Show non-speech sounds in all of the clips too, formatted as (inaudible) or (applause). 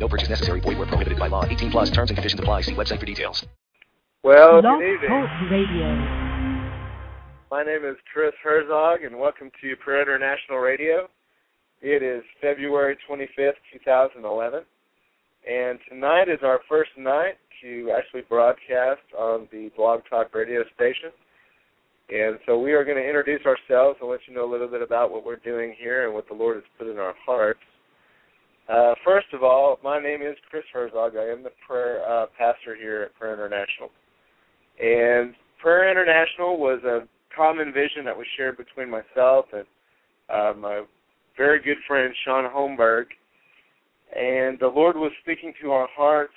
No purchase necessary. Void where prohibited by law. 18 plus terms and conditions apply. See website for details. Well, Blog good evening. Talk Radio. My name is Chris Herzog, and welcome to Prayer International Radio. It is February 25th, 2011, and tonight is our first night to actually broadcast on the Blog Talk radio station. And so we are going to introduce ourselves and let you know a little bit about what we're doing here and what the Lord has put in our hearts. Uh, first of all, my name is Chris Herzog. I am the prayer uh, pastor here at Prayer International. And Prayer International was a common vision that was shared between myself and uh, my very good friend Sean Holmberg. And the Lord was speaking to our hearts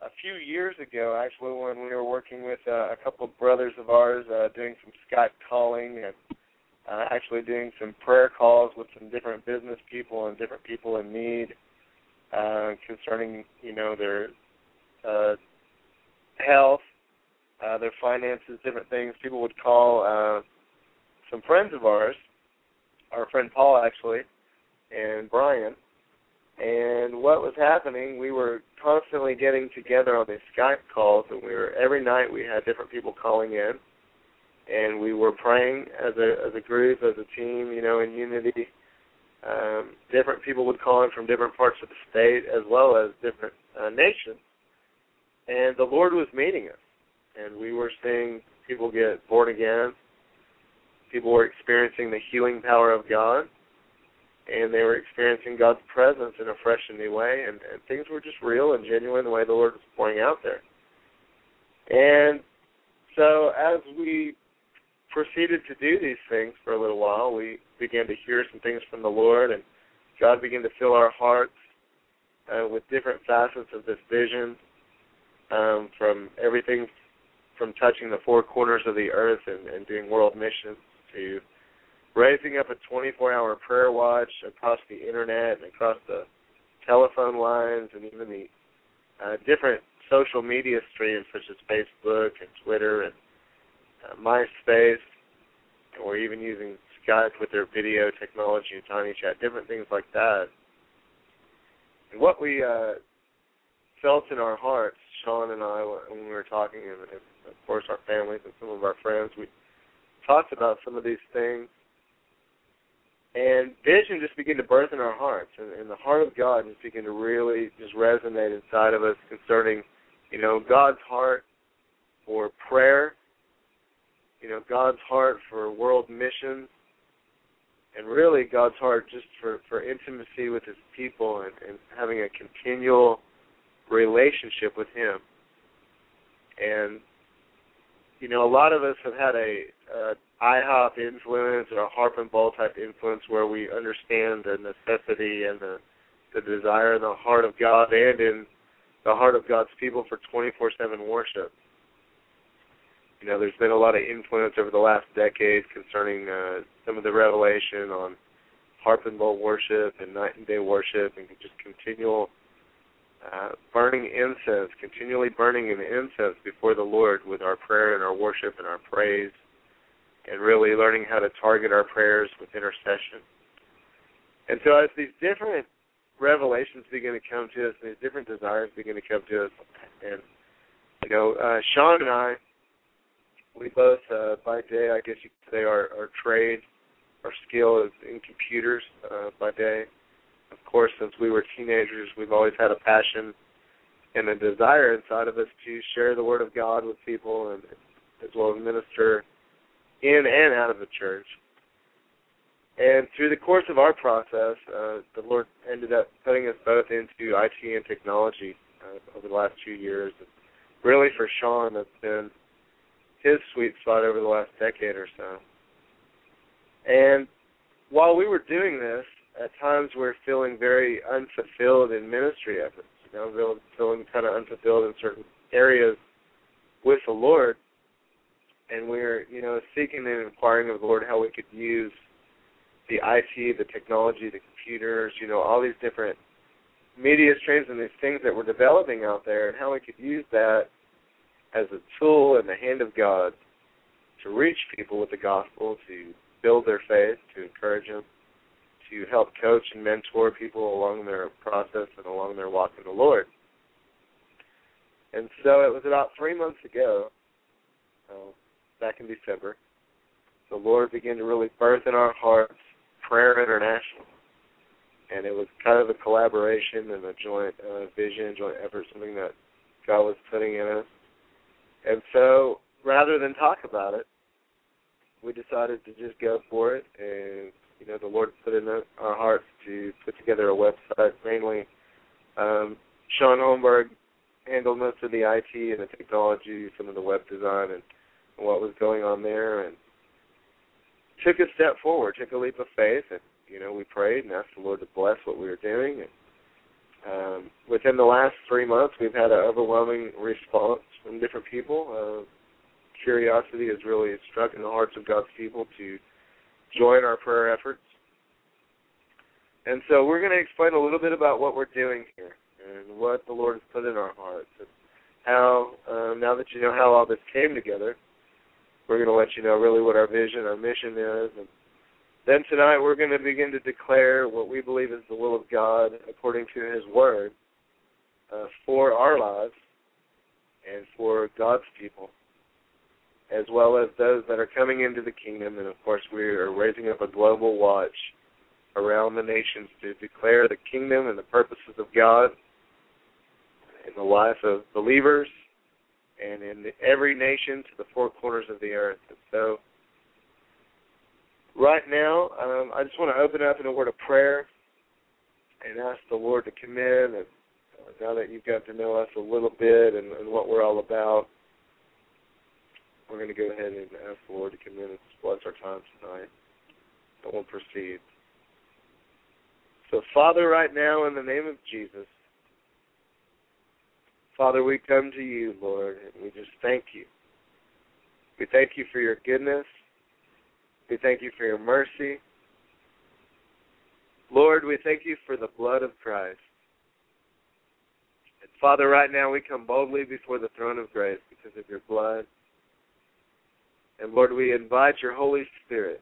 a few years ago, actually, when we were working with uh, a couple of brothers of ours uh, doing some Skype calling and uh, actually doing some prayer calls with some different business people and different people in need uh, concerning, you know, their uh, health, uh, their finances, different things. People would call uh, some friends of ours, our friend Paul actually, and Brian. And what was happening, we were constantly getting together on these Skype calls, and we were every night we had different people calling in, and we were praying as a as a group, as a team, you know, in unity. Um, different people would call in from different parts of the state as well as different uh, nations, and the Lord was meeting us, and we were seeing people get born again. People were experiencing the healing power of God and they were experiencing God's presence in a fresh and new way, and, and things were just real and genuine the way the Lord was pouring out there. And so as we proceeded to do these things for a little while, we began to hear some things from the Lord, and God began to fill our hearts uh, with different facets of this vision, um, from everything from touching the four corners of the earth and, and doing world missions to raising up a 24-hour prayer watch across the internet and across the telephone lines and even the uh, different social media streams such as Facebook and Twitter and uh, MySpace, or even using Skype with their video technology and Tiny Chat, different things like that. And what we uh, felt in our hearts, Sean and I, when we were talking, and, of course our families and some of our friends, we talked about some of these things and vision just began to birth in our hearts, and, and the heart of God just began to really just resonate inside of us concerning, you know, God's heart for prayer, you know, God's heart for world missions, and really God's heart just for for intimacy with His people and, and having a continual relationship with Him. And you know, a lot of us have had a, a IHOP influence or a harp and bowl type influence where we understand the necessity and the the desire in the heart of God and in the heart of God's people for 24/7 worship. You know, there's been a lot of influence over the last decade concerning uh, some of the revelation on harp and bowl worship and night and day worship and just continual uh, burning incense, continually burning in incense before the Lord with our prayer and our worship and our praise and really learning how to target our prayers with intercession. And so, as these different revelations begin to come to us, and these different desires begin to come to us, and you know, uh, Sean and I, we both uh, by day, I guess you could say, our, our trade, our skill is in computers uh, by day. Of course, since we were teenagers, we've always had a passion and a desire inside of us to share the word of God with people, and as well as minister in and out of the church. And through the course of our process, uh, the Lord ended up putting us both into IT and technology uh, over the last two years. And really, for Sean, that's been his sweet spot over the last decade or so. And while we were doing this, at times we're feeling very unfulfilled in ministry efforts. You know, feeling kind of unfulfilled in certain areas with the Lord, and we're you know seeking and inquiring of the Lord how we could use the IT, the technology, the computers, you know, all these different media streams and these things that we're developing out there, and how we could use that as a tool in the hand of God to reach people with the gospel, to build their faith, to encourage them, to help coach and mentor people along their process and along their walk in the Lord. And so it was about three months ago, uh, back in December, the Lord began to really birth in our hearts Prayer International. And it was kind of a collaboration and a joint uh, vision, joint effort, something that God was putting in us. And so rather than talk about it, we decided to just go for it. And, you know, the Lord put in our hearts to put together a website, mainly um, Sean Holmberg handled most of the IT and the technology, some of the web design and, what was going on there, and took a step forward, took a leap of faith, and you know we prayed and asked the Lord to bless what we were doing. And um, within the last three months, we've had an overwhelming response from different people. Uh, curiosity has really struck in the hearts of God's people to join our prayer efforts. And so we're going to explain a little bit about what we're doing here and what the Lord has put in our hearts and how, um, now that you know how all this came together, we're going to let you know really what our vision, our mission is. And then tonight we're going to begin to declare what we believe is the will of God according to His Word uh, for our lives and for God's people, as well as those that are coming into the kingdom. And of course, we are raising up a global watch around the nations to declare the kingdom and the purposes of God in the life of believers and in every nation to the four corners of the earth. And so, right now, um, I just want to open up in a word of prayer and ask the Lord to come in. And uh, now that you've got to know us a little bit and, and what we're all about, we're going to go ahead and ask the Lord to come in and bless our time tonight. And we'll proceed. So, Father, right now, in the name of Jesus, Father, we come to you, Lord, and we just thank you. We thank you for your goodness. We thank you for your mercy. Lord, we thank you for the blood of Christ. And Father, right now we come boldly before the throne of grace because of your blood. And Lord, we invite your Holy Spirit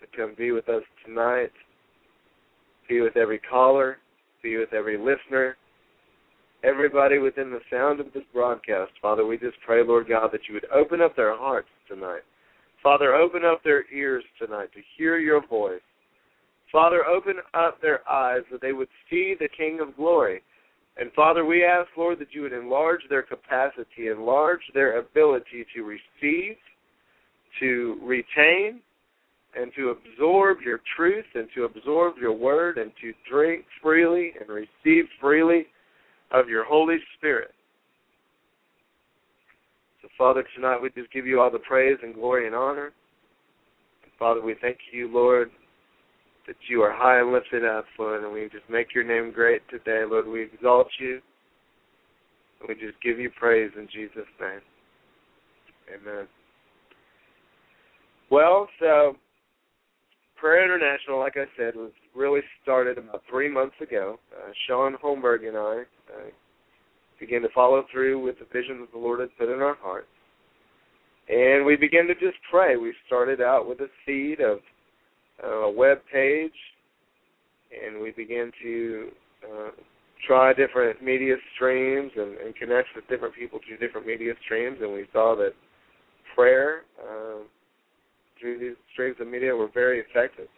to come be with us tonight, be with every caller, be with every listener, everybody within the sound of this broadcast. Father, we just pray, Lord God, that you would open up their hearts tonight. Father, open up their ears tonight to hear your voice. Father, open up their eyes that they would see the King of glory. And Father, we ask, Lord, that you would enlarge their capacity, enlarge their ability to receive, to retain, and to absorb your truth and to absorb your word and to drink freely and receive freely of your Holy Spirit. So, Father, tonight we just give you all the praise and glory and honor. Father, we thank you, Lord, that you are high and lifted up, Lord, and we just make your name great today, Lord. We exalt you, and we just give you praise in Jesus' name. Amen. Well, so Prayer International, like I said, was really started about three months ago. Uh, Sean Holmberg and I uh, began to follow through with the vision that the Lord had put in our hearts. And we began to just pray. We started out with a seed of uh, a web page, and we began to uh, try different media streams and, and connect with different people through different media streams. And we saw that prayer uh, through these streams of media were very effective.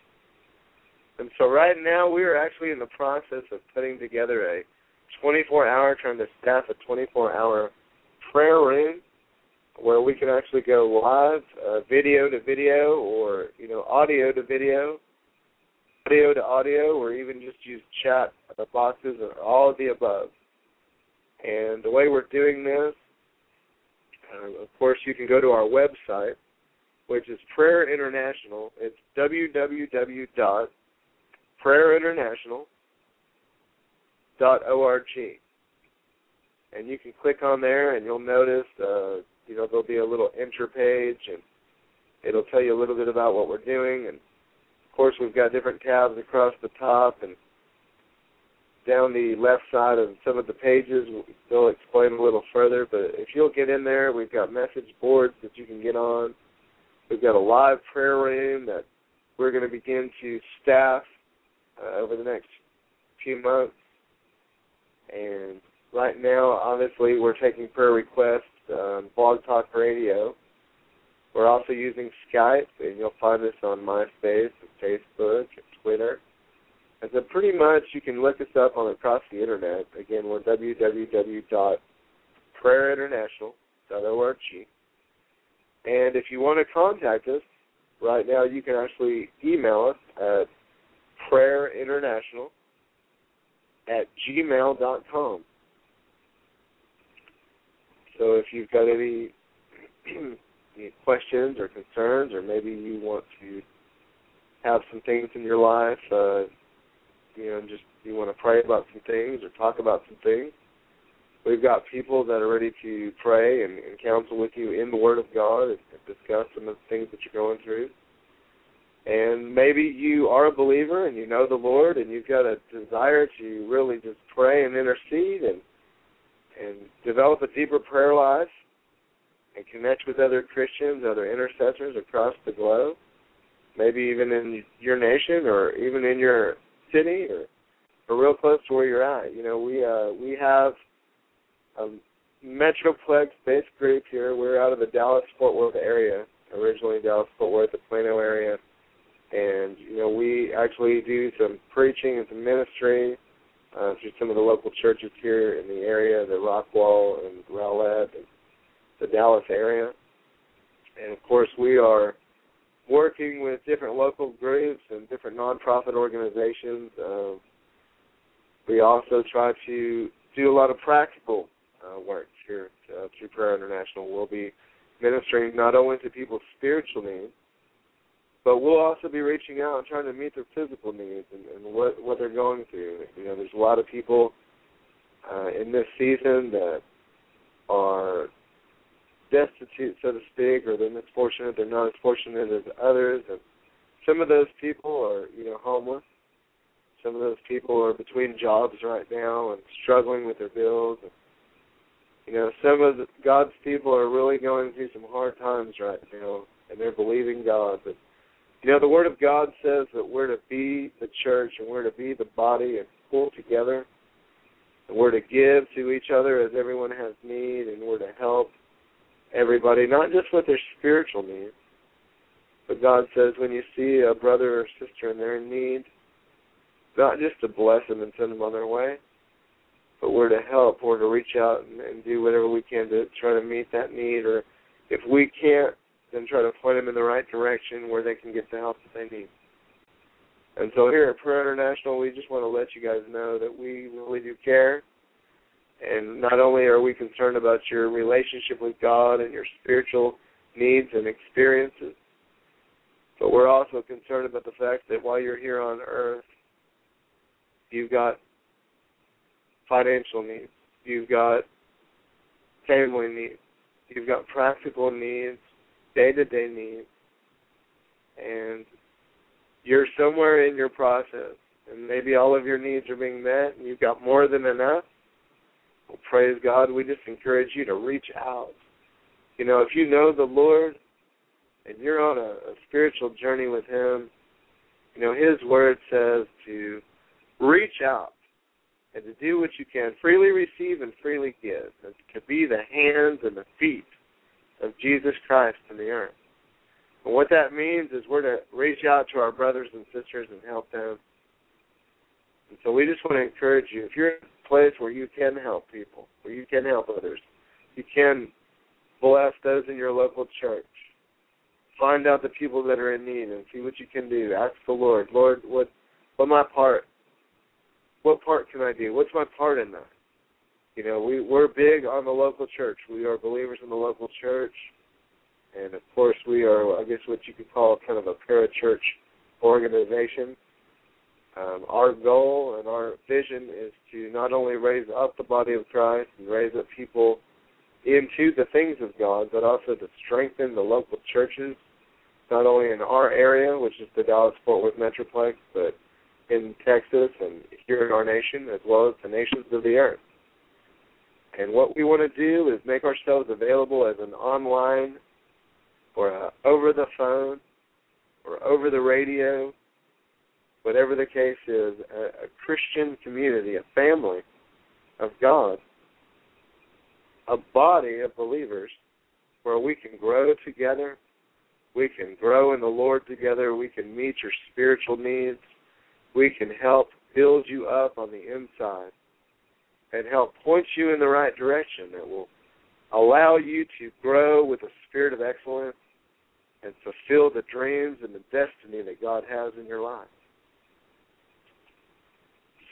And so right now we are actually in the process of putting together a 24 hour, trying to staff a 24 hour prayer room where we can actually go live, uh, video to video, or you know, audio to video, audio to audio, or even just use chat boxes, or all of the above. And the way we're doing this, uh, of course, you can go to our website, which is Prayer International. It's www.prayerinternational.org. and you can click on there, and you'll notice, uh, you know, there'll be a little enter page, and it'll tell you a little bit about what we're doing. And of course, we've got different tabs across the top, and down the left side of some of the pages, they'll explain a little further. But if you'll get in there, we've got message boards that you can get on. We've got a live prayer room that we're going to begin to staff uh, over the next few months. And right now, obviously, we're taking prayer requests on Blog Talk Radio. We're also using Skype, and you'll find us on MySpace, and Facebook, and Twitter. And so pretty much you can look us up on across the internet. Again, we're www.prayerinternational.org. And if you want to contact us, right now you can actually email us at prayerinternational at gmail.com. So if you've got any, (clears throat) any questions or concerns, or maybe you want to have some things in your life, uh, you know, just you want to pray about some things or talk about some things, we've got people that are ready to pray and, and counsel with you in the Word of God and, and discuss some of the things that you're going through. And maybe you are a believer and you know the Lord and you've got a desire to really just pray and intercede and and develop a deeper prayer life and connect with other Christians, other intercessors across the globe, maybe even in your nation or even in your city or or real close to where you're at. You know, we uh we have a metroplex based group here. We're out of the Dallas Fort Worth area, originally Dallas Fort Worth, the Plano area. And, you know, we actually do some preaching and some ministry uh, through some of the local churches here in the area, the Rockwall and Rowlett and the Dallas area. And of course, we are working with different local groups and different nonprofit organizations. Uh, we also try to do a lot of practical uh, work here uh, through Prayer International. We'll be ministering not only to people's spiritual needs, but we'll also be reaching out and trying to meet their physical needs and, and what what they're going through. You know, there's a lot of people uh, in this season that are destitute, so to speak, or they're misfortunate. They're not as fortunate as others, and some of those people are, you know, homeless. Some of those people are between jobs right now and struggling with their bills. And, you know, some of the, God's people are really going through some hard times right now, and they're believing God. But you know, the Word of God says that we're to be the church and we're to be the body and pull together. And we're to give to each other as everyone has need, and we're to help everybody, not just with their spiritual needs, but God says when you see a brother or sister and they're in need, not just to bless them and send them on their way, but we're to help, we're to reach out and, and do whatever we can to try to meet that need, or if we can't, then try to point them in the right direction where they can get the help that they need. And so here at Prayer International, we just want to let you guys know that we really do care and not only are we concerned about your relationship with God and your spiritual needs and experiences, but we're also concerned about the fact that while you're here on earth, you've got financial needs, you've got family needs, you've got practical needs, day to day needs, and you're somewhere in your process, and maybe all of your needs are being met, and you've got more than enough well, praise God. We just encourage you to reach out. You know, if you know the Lord and you're on a, a spiritual journey with Him, you know, His Word says to reach out and to do what you can, freely receive and freely give, and to be the hands and the feet of Jesus Christ in the earth. And what that means is we're to reach out to our brothers and sisters and help them. And so we just want to encourage you. If you're in a place where you can help people, where you can help others. You can bless those in your local church. Find out the people that are in need and see what you can do. Ask the Lord, Lord, what what my part? What part can I do? What's my part in that? You know, we we're big on the local church. We are believers in the local church, and of course, we are, I guess, what you could call kind of a parachurch organization. Um, our goal and our vision is to not only raise up the body of Christ and raise up people into the things of God, but also to strengthen the local churches, not only in our area, which is the Dallas Fort Worth Metroplex, but in Texas and here in our nation, as well as the nations of the earth. And what we want to do is make ourselves available as an online or over the phone or over the radio whatever the case is, a, a Christian community, a family of God, a body of believers where we can grow together, we can grow in the Lord together, we can meet your spiritual needs, we can help build you up on the inside and help point you in the right direction that will allow you to grow with a spirit of excellence and fulfill the dreams and the destiny that God has in your life.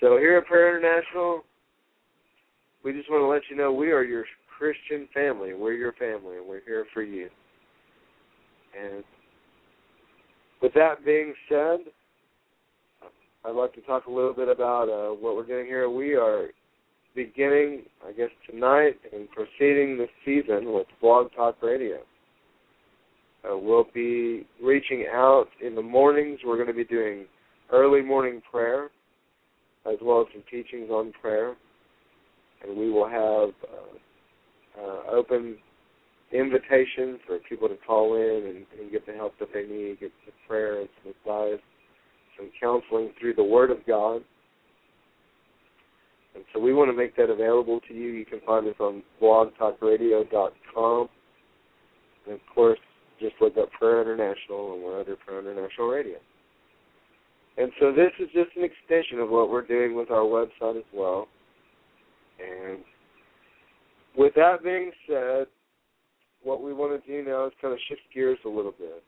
So here at Prayer International, we just want to let you know we are your Christian family. We're your family, and we're here for you. And with that being said, I'd like to talk a little bit about uh, what we're doing here. We are beginning, I guess, tonight and proceeding this season with Blog Talk Radio. Uh, we'll be reaching out in the mornings. We're going to be doing early morning prayer as well as some teachings on prayer. And we will have uh, uh, open invitations for people to call in and, and, get the help that they need, get some prayer and some advice, some counseling through the Word of God. And so we want to make that available to you. You can find us on blogtalkradio.com. And of course, just look up Prayer International and we're under Prayer International Radio. And so this is just an extension of what we're doing with our website as well. And with that being said, what we want to do now is kind of shift gears a little bit.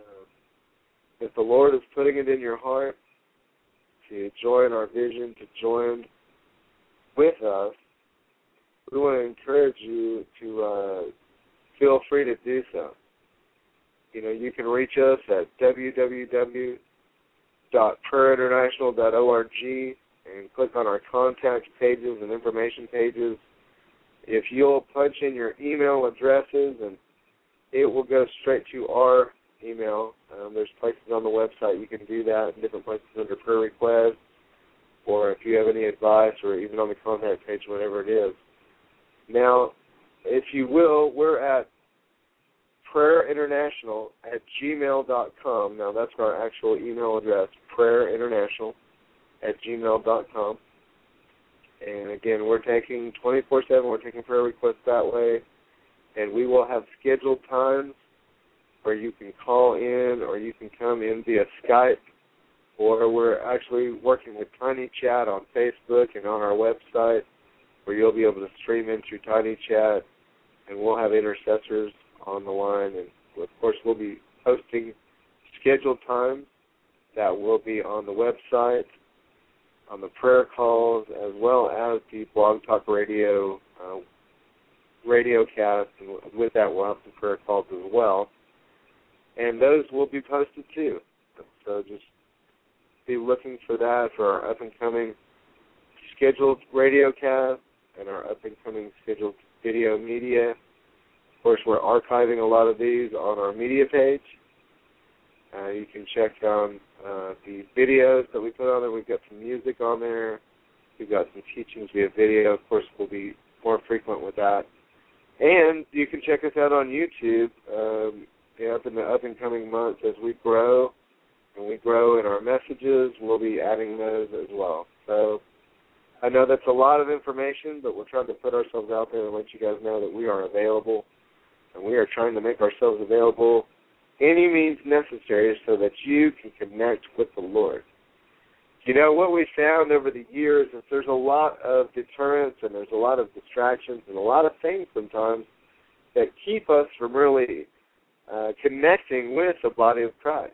Uh, if the Lord is putting it in your heart to join our vision, to join with us, we want to encourage you to uh, feel free to do so. You know, you can reach us at www www.prayerinternational.org and click on our contact pages and information pages. If you'll punch in your email addresses and it will go straight to our email. Um, there's places on the website you can do that in different places under prayer requests or if you have any advice or even on the contact page, whatever it is. Now, if you will, we're at prayerinternational at gmail.com. Now, that's our actual email address, prayerinternational at gmail.com. And again, we're taking 24 7, we're taking prayer requests that way. And we will have scheduled times where you can call in or you can come in via Skype. Or we're actually working with Tiny Chat on Facebook and on our website where you'll be able to stream in through Tiny Chat. And we'll have intercessors on the line. And of course, we'll be posting scheduled times that will be on the website, on the prayer calls, as well as the Blog Talk Radio uh, radio cast. And with that, we'll have some prayer calls as well. And those will be posted too. So just be looking for that for our up and coming scheduled radio cast and our up and coming scheduled video media of course, we're archiving a lot of these on our media page. Uh, you can check on uh, the videos that we put on there. We've got some music on there. We've got some teachings via video. Of course, we'll be more frequent with that. And you can check us out on YouTube um, up in the up and coming months as we grow and we grow in our messages. We'll be adding those as well. So I know that's a lot of information, but we're trying to put ourselves out there and let you guys know that we are available and we are trying to make ourselves available any means necessary so that you can connect with the Lord. You know, what we found over the years is there's a lot of deterrence and there's a lot of distractions and a lot of things sometimes that keep us from really uh, connecting with the body of Christ.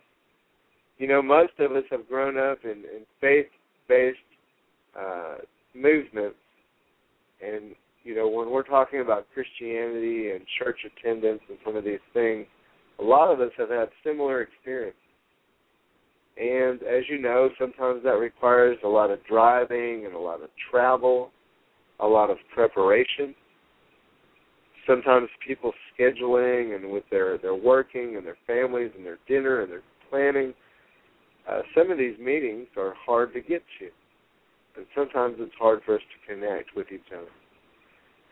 You know, most of us have grown up in, in faith-based uh, movements, and you know, when we're talking about Christianity and church attendance and some of these things, a lot of us have had similar experiences. And as you know, sometimes that requires a lot of driving and a lot of travel, a lot of preparation. Sometimes people scheduling and with their their working and their families and their dinner and their planning. Uh, some of these meetings are hard to get to, and sometimes it's hard for us to connect with each other.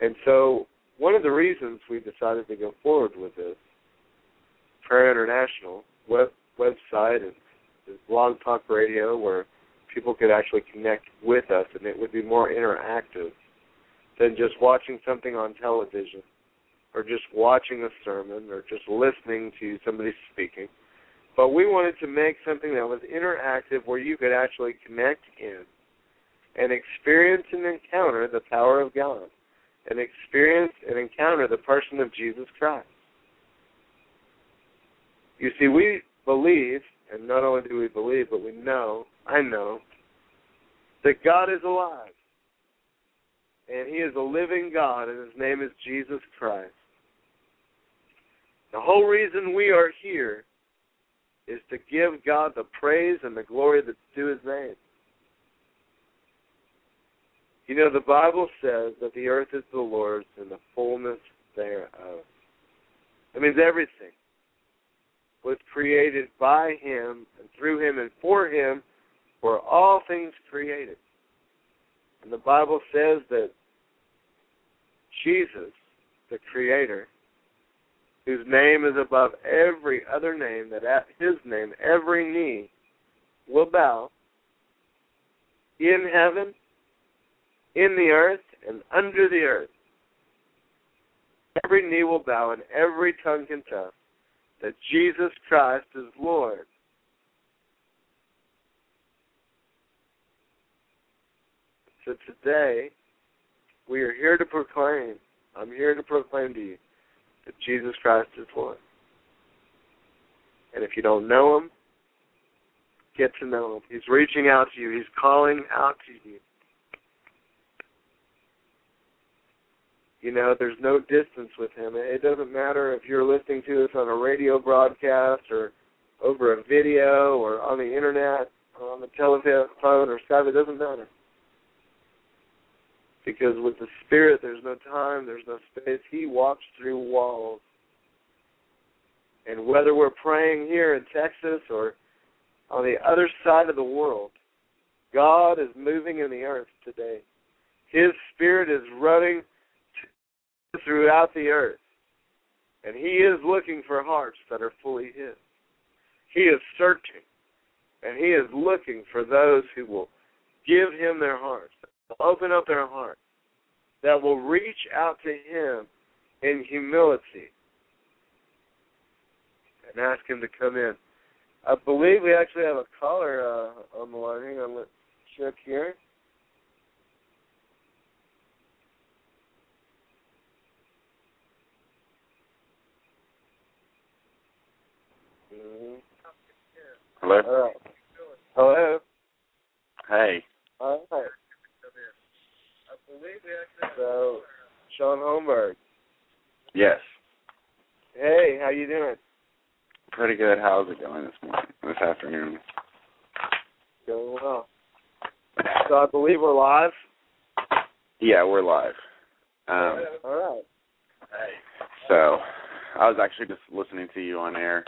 And so, one of the reasons we decided to go forward with this Prayer International web website and blog talk radio where people could actually connect with us and it would be more interactive than just watching something on television or just watching a sermon or just listening to somebody speaking. But we wanted to make something that was interactive where you could actually connect in and experience and encounter the power of God and experience and encounter the person of Jesus Christ. You see, we believe, and not only do we believe, but we know, I know, that God is alive. And He is a living God, and His name is Jesus Christ. The whole reason we are here is to give God the praise and the glory that's due His name. You know, the Bible says that the earth is the Lord's and the fullness thereof. That means everything was created by Him and through Him and for Him were all things created. And the Bible says that Jesus, the Creator, whose name is above every other name, that at his name every knee will bow in heaven, in the earth, and under the earth. Every knee will bow and every tongue confess that Jesus Christ is Lord. So today, we are here to proclaim, I'm here to proclaim to you that Jesus Christ is Lord. And if you don't know him, get to know him. He's reaching out to you. He's calling out to you. You know, there's no distance with him. It doesn't matter if you're listening to us on a radio broadcast or over a video or on the internet, or on the telephone or Skype. It doesn't matter. Because with the Spirit, there's no time, there's no space. He walks through walls. And whether we're praying here in Texas or on the other side of the world, God is moving in the earth today. His Spirit is running throughout the earth. And He is looking for hearts that are fully His. He is searching. And He is looking for those who will give Him their hearts, open up their heart, that will reach out to Him in humility and ask Him to come in. I believe we actually have a caller uh, on the line. Hang on, let's check here. Mm-hmm. Hello. All right. Hello. Hey. All right. So, Sean Holmberg. Yes. Hey, how you doing? Pretty good. How's it going this morning? This afternoon? Going well. So I believe we're live. Yeah, we're live. Um, All right. so I was actually just listening to you on air.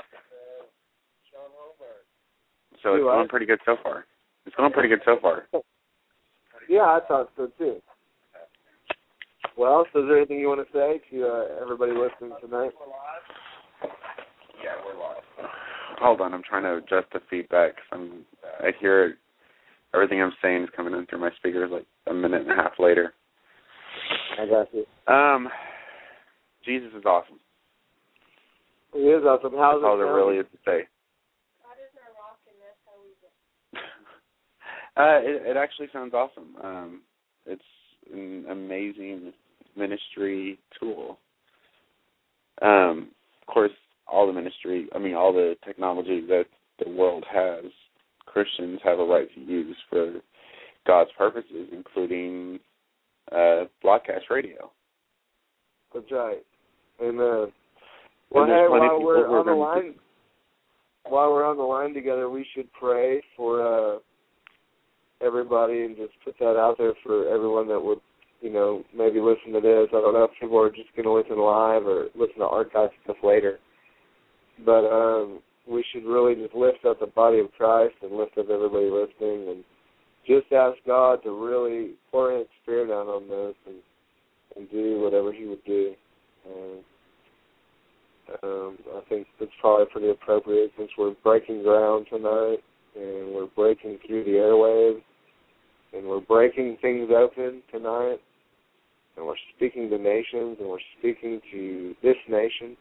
So it's going pretty good so far. It's going pretty good so far. (laughs) Yeah, I thought so too. Well, so is there anything you want to say to uh, everybody listening tonight? Yeah, we're live. Hold on, I'm trying to adjust the feedback. 'cause I'm, I hear everything I'm saying is coming in through my speakers like a minute and a half later. I got you. Um, Jesus is awesome. He is awesome. How's That's all it there really is to say. (laughs) Uh, it, it actually sounds awesome. Um, it's an amazing ministry tool. Um, of course, I mean, all the technology that the world has, Christians have a right to use for God's purposes, including uh, broadcast radio. That's right. Amen. Well, And hey, while people we're on the line, while we're on the line together, we should pray for uh, everybody and just put that out there for everyone that would, you know, maybe listen to this. I don't know if people are just going to listen live or listen to archive stuff later, but um, we should really just lift up the body of Christ and lift up everybody listening and just ask God to really pour His Spirit out on this and and do whatever He would do. And um, I think that's probably pretty appropriate since we're breaking ground tonight and we're breaking through the airwaves and we're breaking things open tonight and we're speaking to nations and we're speaking to this nation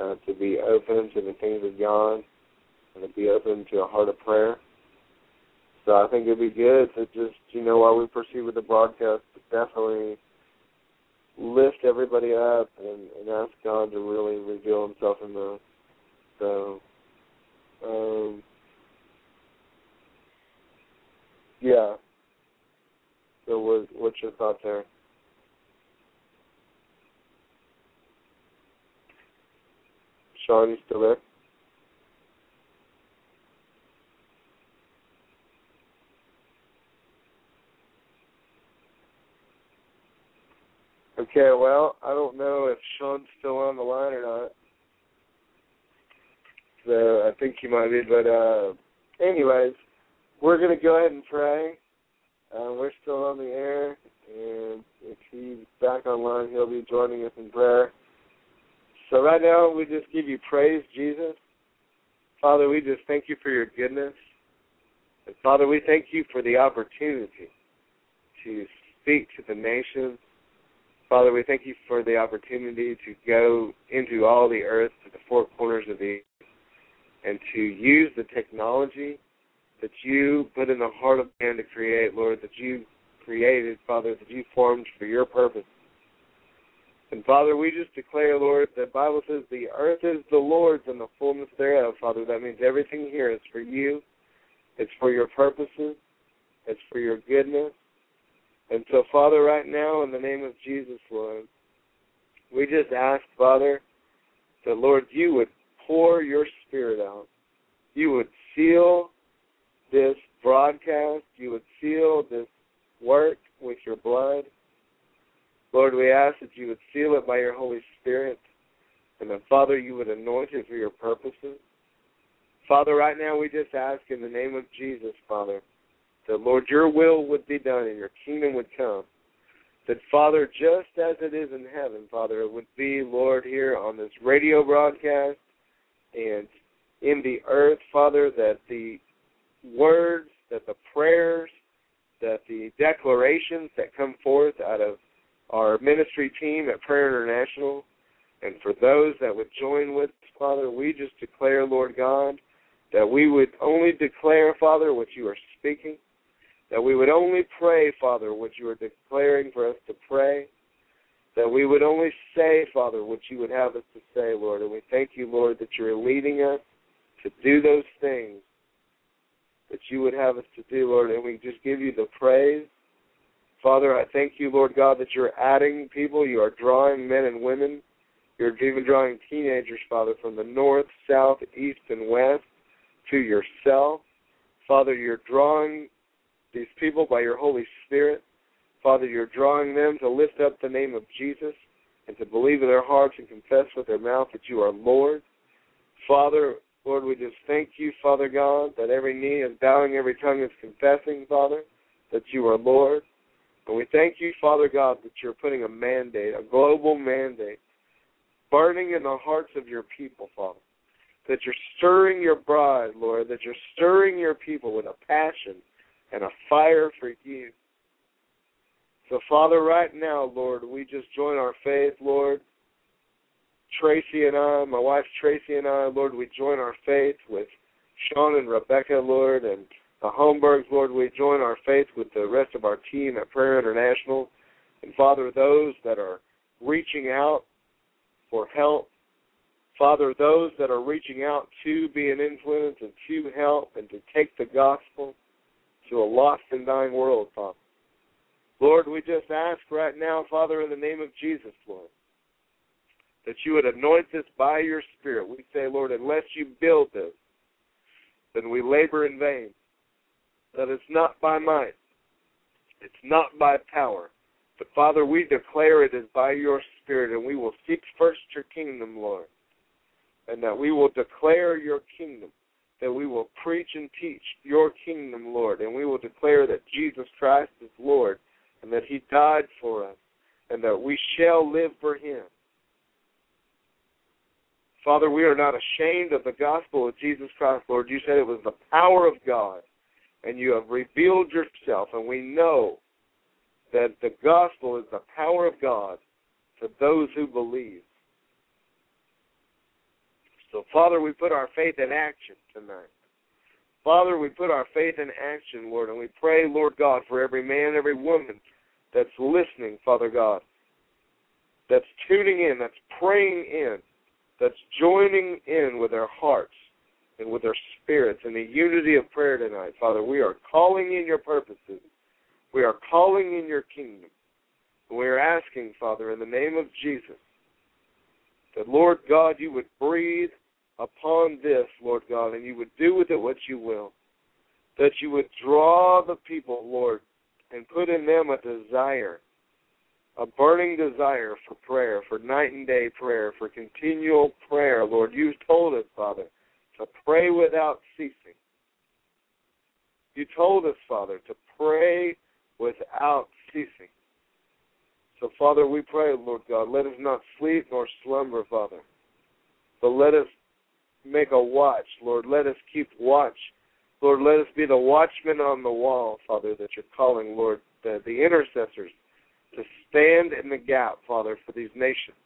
uh, to be open to the things of God and to be open to a heart of prayer. So I think it'd be good to just, you know, while we proceed with the broadcast, definitely lift everybody up and, and ask God to really reveal Himself in the. So, um, yeah. So, what, what's your thought there? Sean, you still there? Okay, well, I don't know if Sean's still on the line or not. So I think he might be, but uh anyways, we're gonna go ahead and pray. Uh, we're still on the air, and if he's back online, he'll be joining us in prayer. So right now, we just give you praise, Jesus. Father, we just thank you for your goodness. And Father, we thank you for the opportunity to speak to the nations. Father, we thank you for the opportunity to go into all the earth, to the four corners of the earth, and to use the technology that you put in the heart of man to create, Lord, that you created, Father, that you formed for your purpose. And Father, we just declare, Lord, the Bible says the earth is the Lord's and the fullness thereof, Father. That means everything here is for you. It's for your purposes. It's for your goodness. And so, Father, right now, in the name of Jesus, Lord, we just ask, Father, that, Lord, you would pour your Spirit out. You would seal this broadcast. You would seal this work with your blood. Lord, we ask that you would seal it by your Holy Spirit, and that, Father, you would anoint it for your purposes. Father, right now we just ask in the name of Jesus, Father, that, Lord, your will would be done and your kingdom would come. That, Father, just as it is in heaven, Father, it would be, Lord, here on this radio broadcast and in the earth, Father, that the words, that the prayers, that the declarations that come forth out of our ministry team at Prayer International, and for those that would join with us, Father, we just declare, Lord God, that we would only declare, Father, what you are speaking, that we would only pray, Father, what you are declaring for us to pray, that we would only say, Father, what you would have us to say, Lord. And we thank you, Lord, that you're leading us to do those things that you would have us to do, Lord. And we just give you the praise. Father, I thank you, Lord God, that you're adding people. You are drawing men and women. You're even drawing teenagers, Father, from the north, south, east, and west to yourself. Father, you're drawing these people by your Holy Spirit. Father, you're drawing them to lift up the name of Jesus and to believe in their hearts and confess with their mouth that you are Lord. Father, Lord, we just thank you, Father God, that every knee is bowing, every tongue is confessing, Father, that you are Lord. And we thank you, Father God, that you're putting a mandate, a global mandate, burning in the hearts of your people, Father. That you're stirring your bride, Lord, that you're stirring your people with a passion and a fire for you. So, Father, right now, Lord, we just join our faith, Lord. Tracy and I, my wife Tracy and I, Lord, we join our faith with Sean and Rebecca, Lord, and the Holmbergs, Lord, we join our faith with the rest of our team at Prayer International. And Father, those that are reaching out for help, Father, those that are reaching out to be an influence and to help and to take the gospel to a lost and dying world, Father. Lord, we just ask right now, Father, in the name of Jesus, Lord, that you would anoint this by your Spirit. We say, Lord, unless you build this, then we labor in vain. That it's not by might, it's not by power, but Father, we declare it is by your Spirit, and we will seek first your kingdom, Lord, and that we will declare your kingdom, that we will preach and teach your kingdom, Lord, and we will declare that Jesus Christ is Lord, and that he died for us, and that we shall live for him. Father, we are not ashamed of the gospel of Jesus Christ, Lord. You said it was the power of God, and you have revealed yourself, and we know that the gospel is the power of God to those who believe. So, Father, we put our faith in action tonight. Father, we put our faith in action, Lord, and we pray, Lord God, for every man, every woman that's listening, Father God, that's tuning in, that's praying in, that's joining in with their hearts and with our spirits in the unity of prayer tonight. Father, we are calling in your purposes. We are calling in your kingdom. We are asking, Father, in the name of Jesus, that, Lord God, you would breathe upon this, Lord God, and you would do with it what you will. That you would draw the people, Lord, and put in them a desire a burning desire for prayer, for night and day prayer, for continual prayer. Lord, you told us, Father, to pray without ceasing. You told us, Father, to pray without ceasing. So, Father, we pray, Lord God, let us not sleep nor slumber, Father, but let us make a watch, Lord. Let us keep watch. Lord, let us be the watchmen on the wall, Father, that you're calling, Lord, the, the intercessors to stand in the gap, Father, for these nations.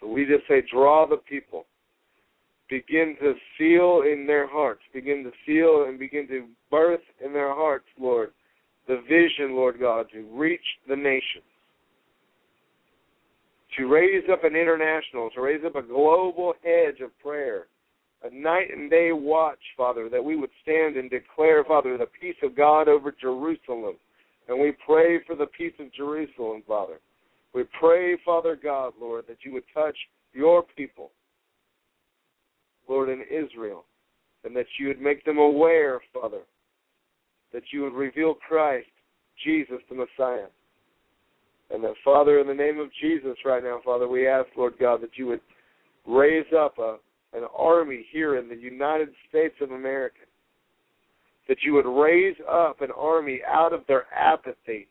So we just say, draw the people. Begin to feel in their hearts. Begin to feel and begin to birth in their hearts, Lord, the vision, Lord God, to reach the nations. To raise up an international, to raise up a global hedge of prayer, a night and day watch, Father, that we would stand and declare, Father, the peace of God over Jerusalem and we pray for the peace of Jerusalem, Father. We pray, Father God, Lord, that you would touch your people, Lord, in Israel, and that you would make them aware, Father, that you would reveal Christ, Jesus, the Messiah. And that, Father, in the name of Jesus right now, Father, we ask, Lord God, that you would raise up a, an army here in the United States of America that you would raise up an army out of their apathy.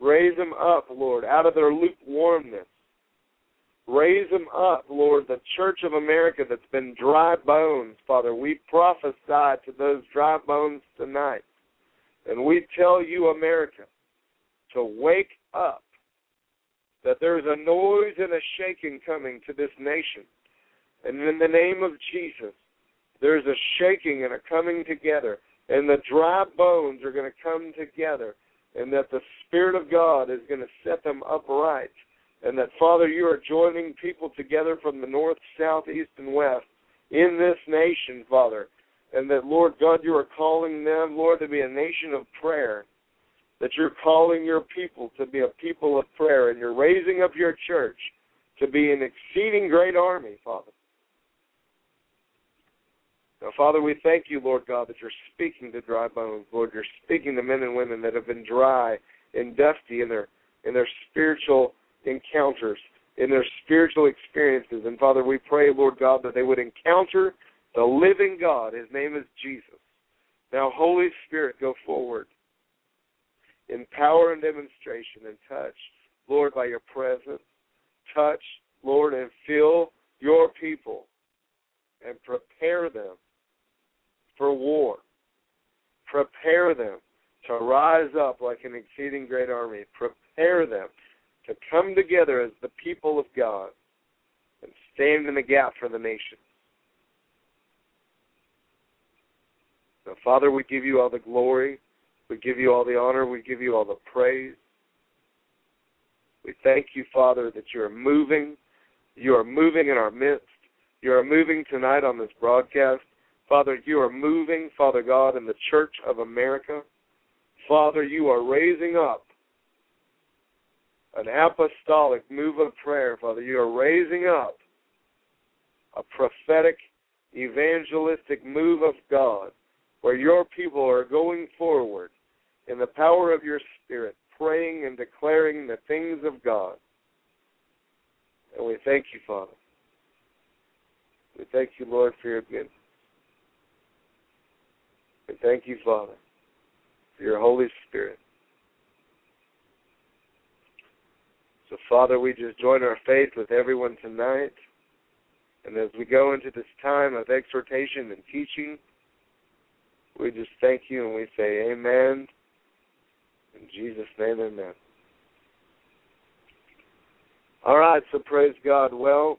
Raise them up, Lord, out of their lukewarmness. Raise them up, Lord, the Church of America that's been dry bones, Father. We prophesy to those dry bones tonight. And we tell you, America, to wake up, that there's a noise and a shaking coming to this nation. And in the name of Jesus, there's a shaking and a coming together, and the dry bones are going to come together, and that the Spirit of God is going to set them upright. And that, Father, you are joining people together from the north, south, east, and west in this nation, Father. And that, Lord God, you are calling them, Lord, to be a nation of prayer. That you're calling your people to be a people of prayer. And you're raising up your church to be an exceeding great army, Father. Now, Father, we thank you, Lord God, that you're speaking to dry bones. Lord, you're speaking to men and women that have been dry and dusty in their in their spiritual encounters, in their spiritual experiences. And Father, we pray, Lord God, that they would encounter the living God. His name is Jesus. Now, Holy Spirit, go forward in power and demonstration and touch, Lord, by your presence. Touch, Lord, and fill your people and prepare them for war. Prepare them to rise up like an exceeding great army. Prepare them to come together as the people of God and stand in the gap for the nation. Now, Father, we give you all the glory. We give you all the honor. We give you all the praise. We thank you, Father, that you are moving. You are moving in our midst. You are moving tonight on this broadcast. Father, you are moving, Father God, in the Church of America. Father, you are raising up an apostolic move of prayer, Father. You are raising up a prophetic, evangelistic move of God where your people are going forward in the power of your Spirit, praying and declaring the things of God. And we thank you, Father. We thank you, Lord, for your goodness. We thank you, Father, for your Holy Spirit. So, Father, we just join our faith with everyone tonight. And as we go into this time of exhortation and teaching, we just thank you and we say amen. In Jesus' name, amen. All right, so praise God. Well,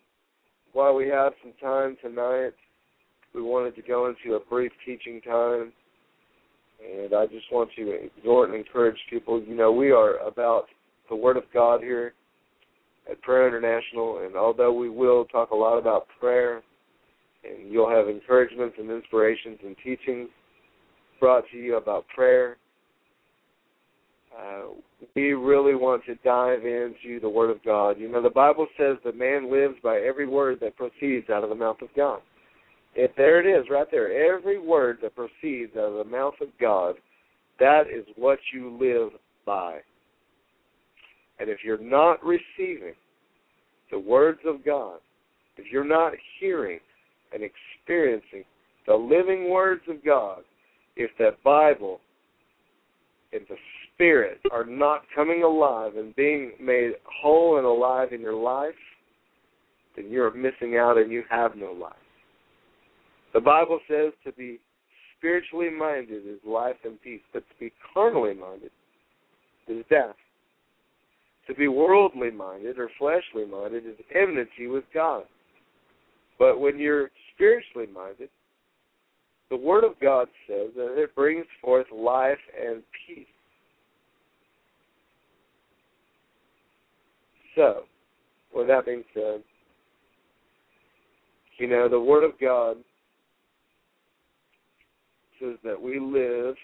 while we have some time tonight, we wanted to go into a brief teaching time. And I just want to exhort and encourage people. You know, we are about the Word of God here at Prayer International, and although we will talk a lot about prayer, and you'll have encouragements and inspirations and teachings brought to you about prayer, uh, we really want to dive into the Word of God. You know, the Bible says that man lives by every word that proceeds out of the mouth of God. If there it is, right there, every word that proceeds out of the mouth of God, that is what you live by. And if you're not receiving the words of God, if you're not hearing and experiencing the living words of God, if that Bible and the Spirit are not coming alive and being made whole and alive in your life, then you're missing out and you have no life. The Bible says to be spiritually minded is life and peace, but to be carnally minded is death. To be worldly minded or fleshly minded is enmity with God. But when you're spiritually minded, the Word of God says that it brings forth life and peace. So, with that being said, you know, the Word of God says that we live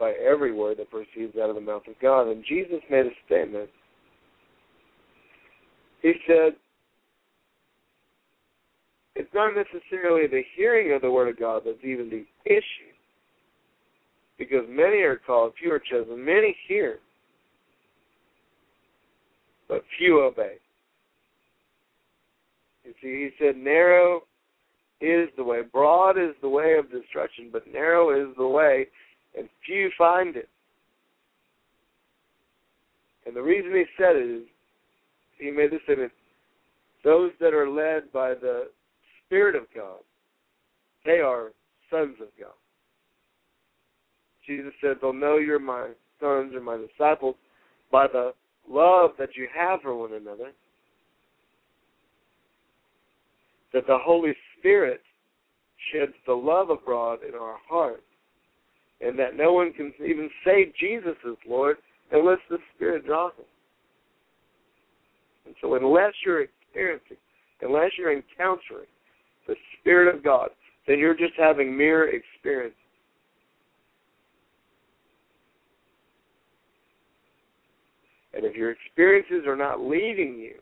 by every word that proceeds out of the mouth of God. And Jesus made a statement. He said, it's not necessarily the hearing of the Word of God that's even the issue. Because many are called, few are chosen. Many hear, but few obey. You see, he said, narrow is the way, broad is the way of destruction, but narrow is the way, and few find it. And the reason he said it is, he made this statement, those that are led by the Spirit of God, they are sons of God. Jesus said, They'll know you're my sons or my disciples by the love that you have for one another. That the Holy Spirit sheds the love abroad in our hearts. And that no one can even say Jesus is Lord unless the Spirit draws them. And so, unless you're experiencing, unless you're encountering the Spirit of God, then you're just having mere experience. And if your experiences are not leading you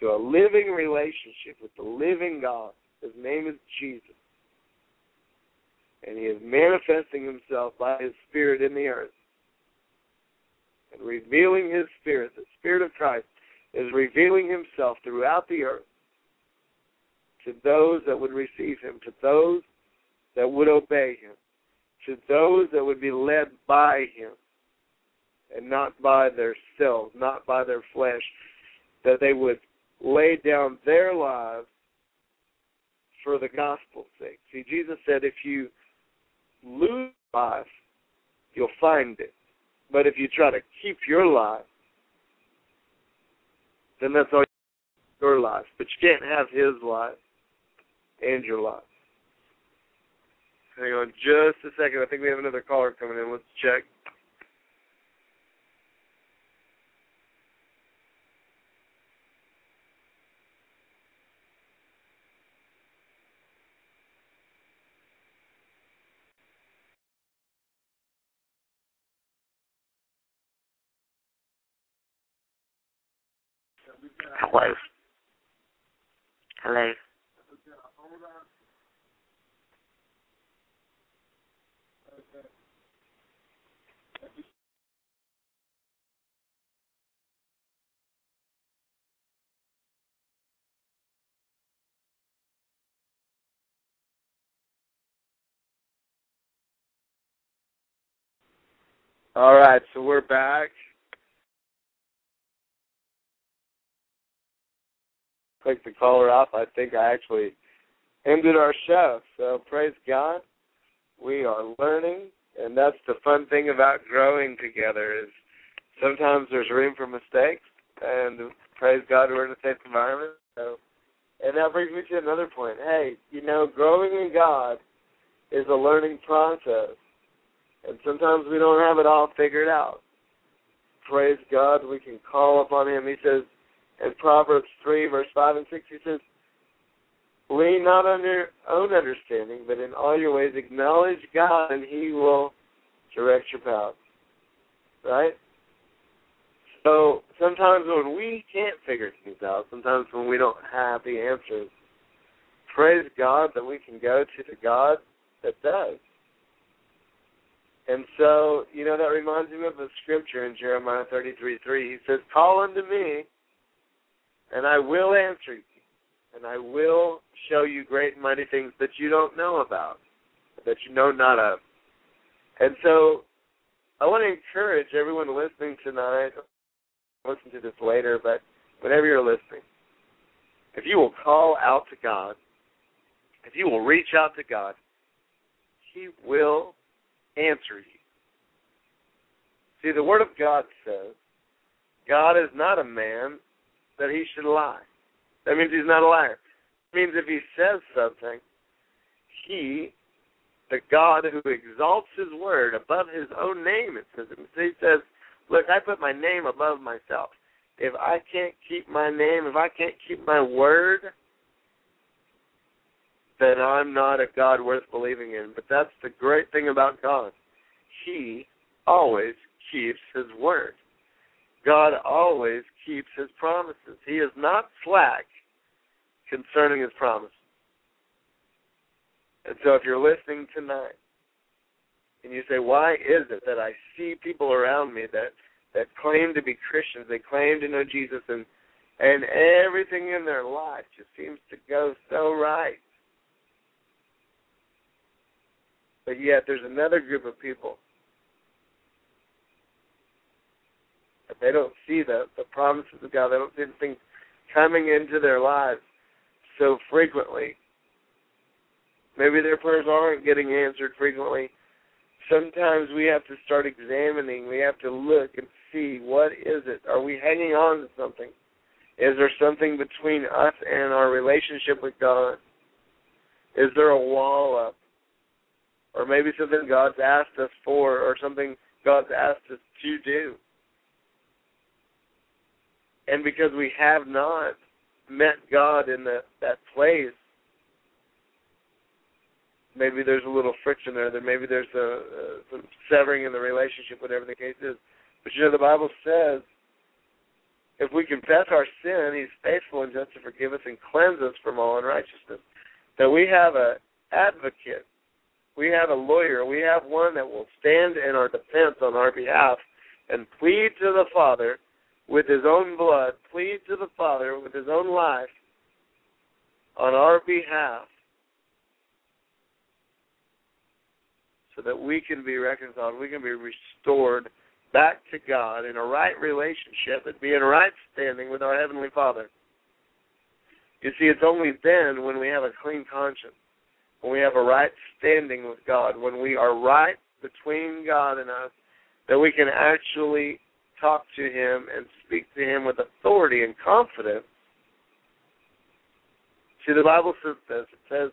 to a living relationship with the living God, his name is Jesus, and he is manifesting himself by his Spirit in the earth and revealing his Spirit, the Spirit of Christ is revealing himself throughout the earth to those that would receive him, to those that would obey him, to those that would be led by him and not by their selves, not by their flesh, that they would lay down their lives for the gospel's sake. See, Jesus said, if you lose life, you'll find it. But if you try to keep your life, then that's all your life. But you can't have his life and your life. Hang on just a second. I think we have another caller coming in. Let's check. Hello. Hello. All right, so we're back. Click the caller off. I think I actually ended our show. So praise God. We are learning, and that's the fun thing about growing together is sometimes there's room for mistakes, and praise God we're in a safe environment. So, and that brings me to another point. Hey, you know, growing in God is a learning process and sometimes we don't have it all figured out. Praise God, we can call upon Him. He says in Proverbs 3, verse 5 and 6, He says, Lean not on your own understanding, but in all your ways acknowledge God, and He will direct your path. Right? So sometimes when we can't figure things out, sometimes when we don't have the answers, praise God that we can go to the God that does. And so, you know, that reminds me of a scripture in Jeremiah 33 3. He says, Call unto me, and I will answer you, and I will show you great and mighty things that you don't know about, that you know not of. And so, I want to encourage everyone listening tonight, listen to this later, but whenever you're listening, if you will call out to God, if you will reach out to God, He will answer you. See, the Word of God says, God is not a man that he should lie. That means he's not a liar. It means if he says something, he, the God who exalts his word above his own name, it says, he says, Look, I put my name above myself. If I can't keep my name, if I can't keep my word, then I'm not a God worth believing in. But that's the great thing about God. He always keeps his word. God always keeps his promises. He is not slack concerning his promises. And so if you're listening tonight and you say, Why is it that I see people around me that, that claim to be Christians, they claim to know Jesus and and everything in their life just seems to go so right. But yet there's another group of people they don't see the the promises of God. They don't see the things coming into their lives so frequently. Maybe their prayers aren't getting answered frequently. Sometimes we have to start examining. We have to look and see what is it? Are we hanging on to something? Is there something between us and our relationship with God? Is there a wall up? or maybe something God's asked us for, or something God's asked us to do. And because we have not met God in the, that place, maybe there's a little friction there. There maybe there's a, a some severing in the relationship, whatever the case is. But you know, the Bible says if we confess our sin, He's faithful and just to forgive us and cleanse us from all unrighteousness. That we have a advocate we have a lawyer. We have one that will stand in our defense on our behalf and plead to the Father with his own blood, plead to the Father with his own life on our behalf so that we can be reconciled, we can be restored back to God in a right relationship and be in right standing with our Heavenly Father. You see, it's only then when we have a clean conscience when we have a right standing with God, when we are right between God and us, that we can actually talk to Him and speak to Him with authority and confidence. See, the Bible says this. It says,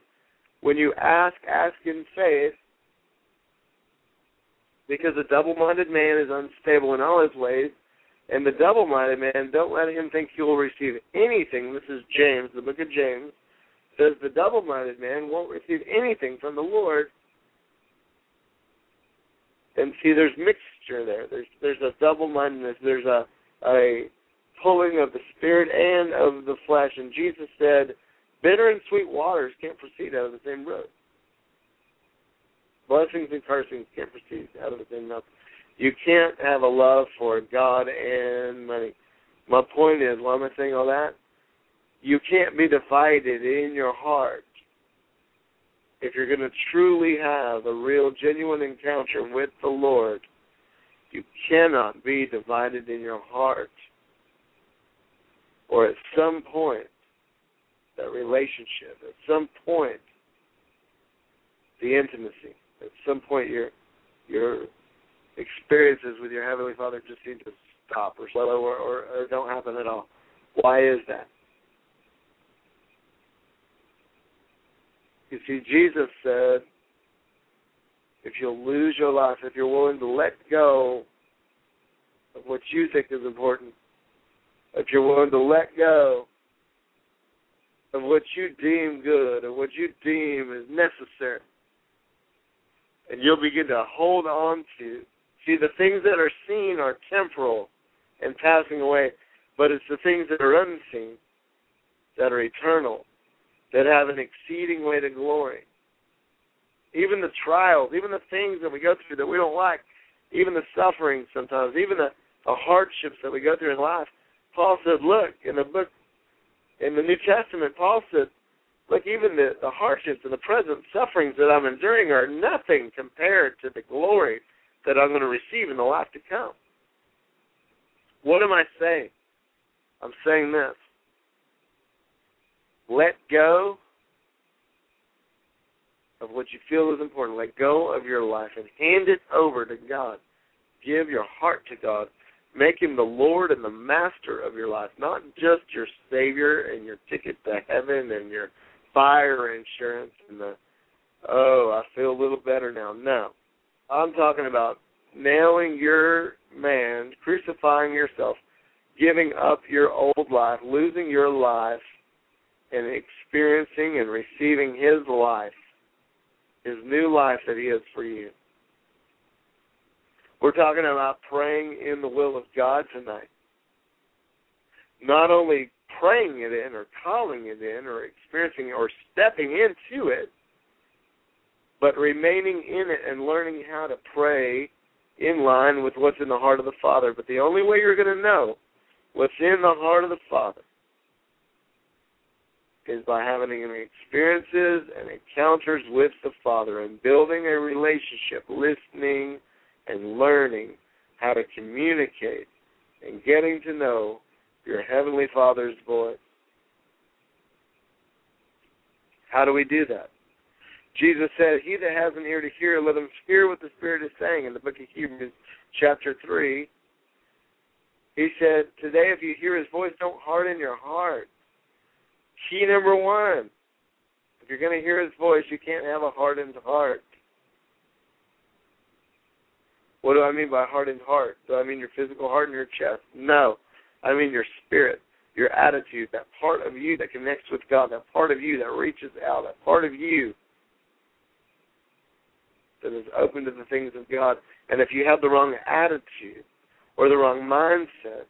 when you ask, ask in faith, because a double minded man is unstable in all his ways, and the double minded man, don't let him think he will receive anything. This is James, the book of James says the double minded man won't receive anything from the Lord. And see, there's mixture there. There's there's a double mindedness. There's a a pulling of the spirit and of the flesh. And Jesus said, bitter and sweet waters can't proceed out of the same root. Blessings and cursings can't proceed out of the same mouth. You can't have a love for God and money. My point is, why am I saying all that? You can't be divided in your heart if you're going to truly have a real, genuine encounter with the Lord. You cannot be divided in your heart. Or at some point, that relationship, at some point, the intimacy, at some point, your your experiences with your heavenly Father just seem to stop or slow or, or, or don't happen at all. Why is that? You see, Jesus said, if you'll lose your life, if you're willing to let go of what you think is important, if you're willing to let go of what you deem good, of what you deem is necessary, and you'll begin to hold on to. See, the things that are seen are temporal and passing away, but it's the things that are unseen that are eternal, that have an exceeding weight of glory. Even the trials, even the things that we go through that we don't like, even the suffering sometimes, even the, the hardships that we go through in life. Paul said, look, in the book, in the New Testament, Paul said, look, even the, the hardships and the present sufferings that I'm enduring are nothing compared to the glory that I'm going to receive in the life to come. What am I saying? I'm saying this. Let go of what you feel is important. Let go of your life and hand it over to God. Give your heart to God. Make Him the Lord and the master of your life, not just your Savior and your ticket to heaven and your fire insurance and the, oh, I feel a little better now. No. I'm talking about nailing your man, crucifying yourself, giving up your old life, losing your life, and experiencing and receiving His life, His new life that He has for you. We're talking about praying in the will of God tonight. Not only praying it in or calling it in or experiencing or stepping into it, but remaining in it and learning how to pray in line with what's in the heart of the Father. But the only way you're going to know what's in the heart of the Father is by having experiences and encounters with the Father and building a relationship, listening and learning how to communicate and getting to know your Heavenly Father's voice. How do we do that? Jesus said, He that has an ear to hear, let him hear what the Spirit is saying in the book of Hebrews, chapter 3. He said, Today, if you hear His voice, don't harden your heart. Key number one if you're going to hear His voice, you can't have a hardened heart. What do I mean by hardened heart? Do I mean your physical heart in your chest? No. I mean your spirit, your attitude, that part of you that connects with God, that part of you that reaches out, that part of you that is open to the things of God. And if you have the wrong attitude or the wrong mindset,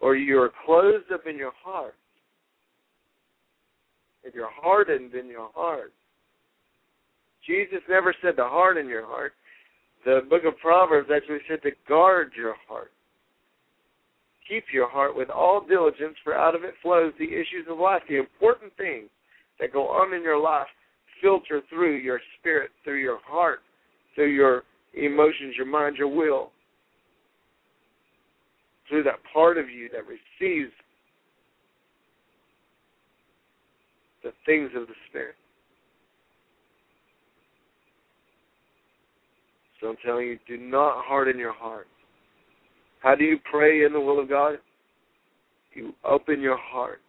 or you're closed up in your heart, if you're hardened in your heart, Jesus never said to harden your heart. The book of Proverbs actually said to guard your heart. Keep your heart with all diligence, for out of it flows the issues of life. The important things that go on in your life filter through your spirit, through your heart, through your emotions, your mind, your will, through that part of you that receives the things of the Spirit. So I'm telling you, do not harden your heart. How do you pray in the will of God? You open your heart.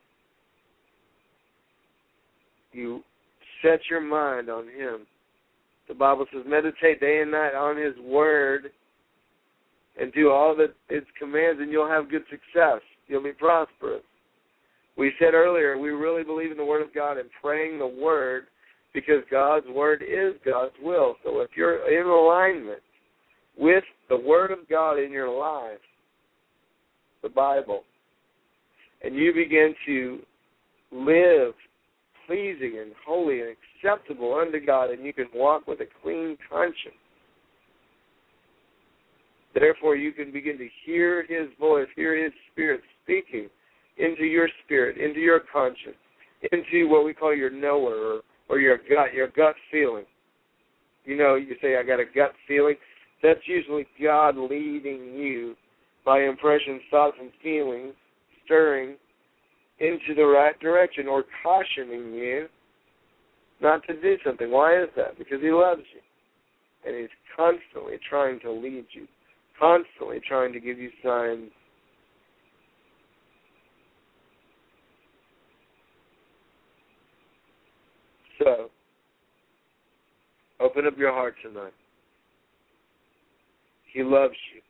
You set your mind on Him. The Bible says, meditate day and night on His Word and do all that its commands, and you'll have good success. You'll be prosperous. We said earlier, we really believe in the Word of God and praying the Word because God's Word is God's will. So if you're in alignment with the Word of God in your life, the Bible, and you begin to live pleasing and holy and acceptable unto God, and you can walk with a clean conscience. Therefore, you can begin to hear His voice, hear His Spirit speaking into your spirit, into your conscience, into what we call your knower or, or your gut, your gut feeling. You know, you say, I got a gut feeling. That's usually God leading you by impressions, thoughts, and feelings, stirring into the right direction or cautioning you not to do something. Why is that? Because He loves you. And He's constantly trying to lead you, constantly trying to give you signs. So, open up your heart tonight. He loves you.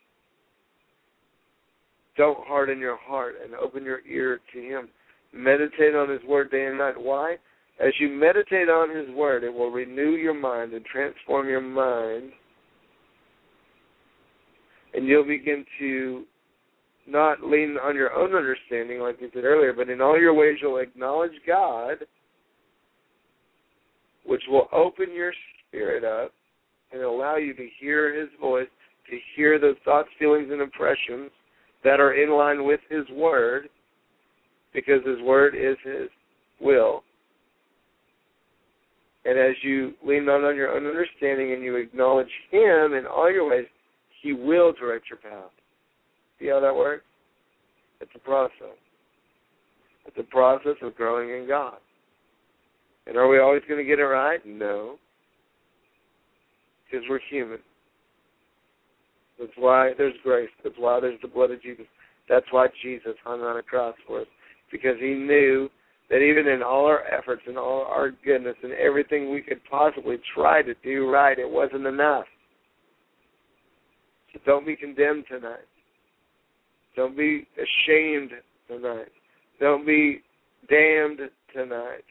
Don't harden your heart and open your ear to Him. Meditate on His Word day and night. Why? As you meditate on His Word, it will renew your mind and transform your mind. And you'll begin to not lean on your own understanding, like we said earlier, but in all your ways you'll acknowledge God, which will open your spirit up and allow you to hear His voice, to hear those thoughts, feelings, and impressions that are in line with His Word, because His Word is His will. And as you lean not on your own understanding and you acknowledge Him in all your ways, He will direct your path. See how that works? It's a process. It's a process of growing in God. And are we always going to get it right? No. Because we're human. That's why there's grace. That's why there's the blood of Jesus. That's why Jesus hung on a cross for us. Because he knew that even in all our efforts and all our goodness and everything we could possibly try to do right, it wasn't enough. So don't be condemned tonight. Don't be ashamed tonight. Don't be damned tonight.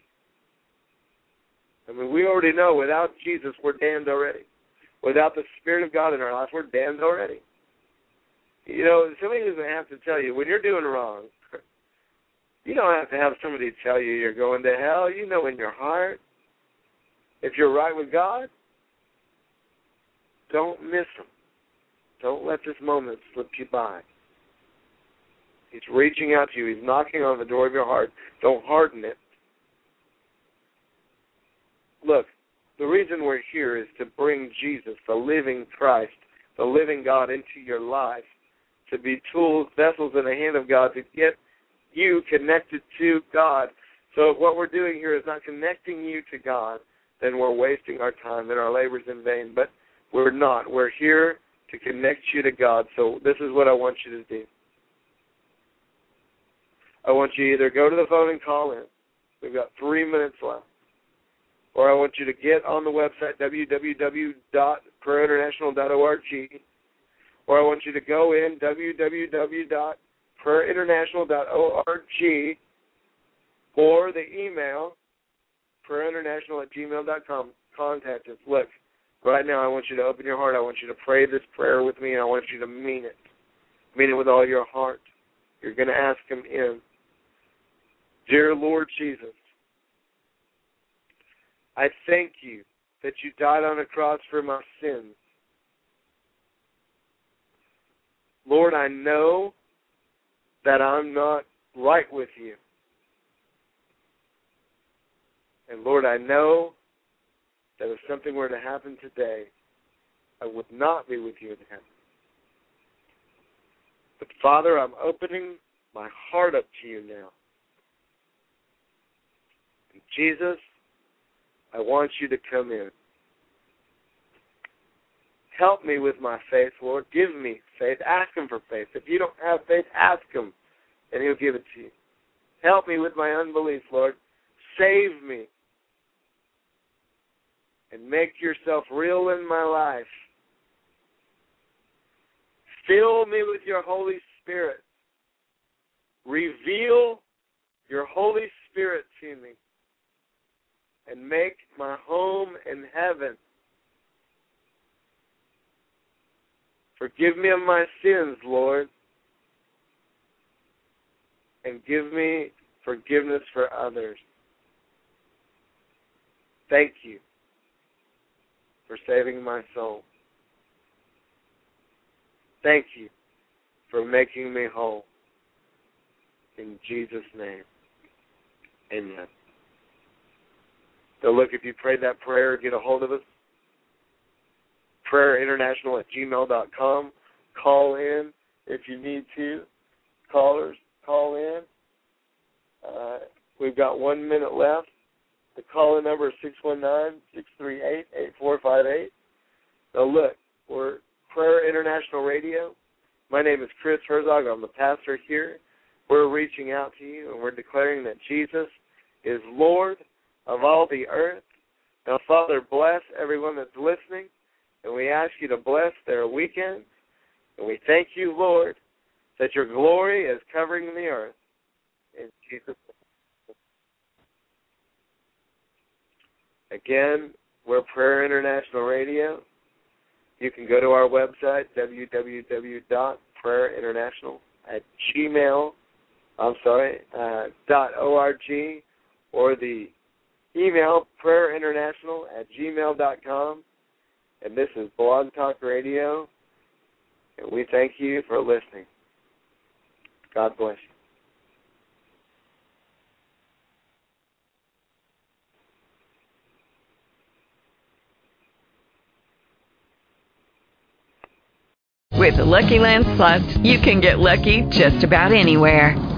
I mean, we already know without Jesus, we're damned already. Without the Spirit of God in our life, we're damned already. You know, somebody doesn't have to tell you when you're doing wrong. (laughs) You don't have to have somebody tell you you're going to hell. You know in your heart. If you're right with God, don't miss Him. Don't let this moment slip you by. He's reaching out to you. He's knocking on the door of your heart. Don't harden it. Look, the reason we're here is to bring Jesus, the living Christ, the living God, into your life, to be tools, vessels in the hand of God to get you connected to God. So if what we're doing here is not connecting you to God, then we're wasting our time and our labors in vain. But we're not. We're here to connect you to God. So this is what I want you to do. I want you to either go to the phone and call in. We've got three minutes left or I want you to get on the website www.prayerinternational.org, or I want you to go in www.prayerinternational.org, or the email prayerinternational at gmail.com. Contact us. Look, right now I want you to open your heart. I want you to pray this prayer with me, and I want you to mean it. Mean it with all your heart. You're going to ask Him in. Dear Lord Jesus, I thank you that you died on a cross for my sins. Lord, I know that I'm not right with you. And Lord, I know that if something were to happen today, I would not be with you in heaven. But Father, I'm opening my heart up to you now. And Jesus, I want you to come in. Help me with my faith, Lord. Give me faith. Ask Him for faith. If you don't have faith, ask Him, and He'll give it to you. Help me with my unbelief, Lord. Save me. And make yourself real in my life. Fill me with your Holy Spirit. Reveal your Holy Spirit to me and make my home in heaven. Forgive me of my sins, Lord. and give me forgiveness for others. Thank you for saving my soul. Thank you for making me whole. In Jesus' name, amen. So look, if you prayed that prayer, get a hold of us. Prayerinternational at gmail.com. Call in if you need to. Callers, call in. Uh, we've got one minute left. The call in number is 619 638 8458. Now, look, we're Prayer International Radio. My name is Chris Herzog. I'm the pastor here. We're reaching out to you and we're declaring that Jesus is Lord of all the earth. Now, Father, bless everyone that's listening, and we ask you to bless their weekend. And we thank you, Lord, that your glory is covering the earth. In Jesus' name. Again, we're Prayer International Radio. You can go to our website, www.prayerinternational at gmail, I'm sorry, uh, org, or the email prayerinternational at gmail.com. And this is Blog Talk Radio. And we thank you for listening. God bless you. With the Lucky Land Slots, you can get lucky just about anywhere.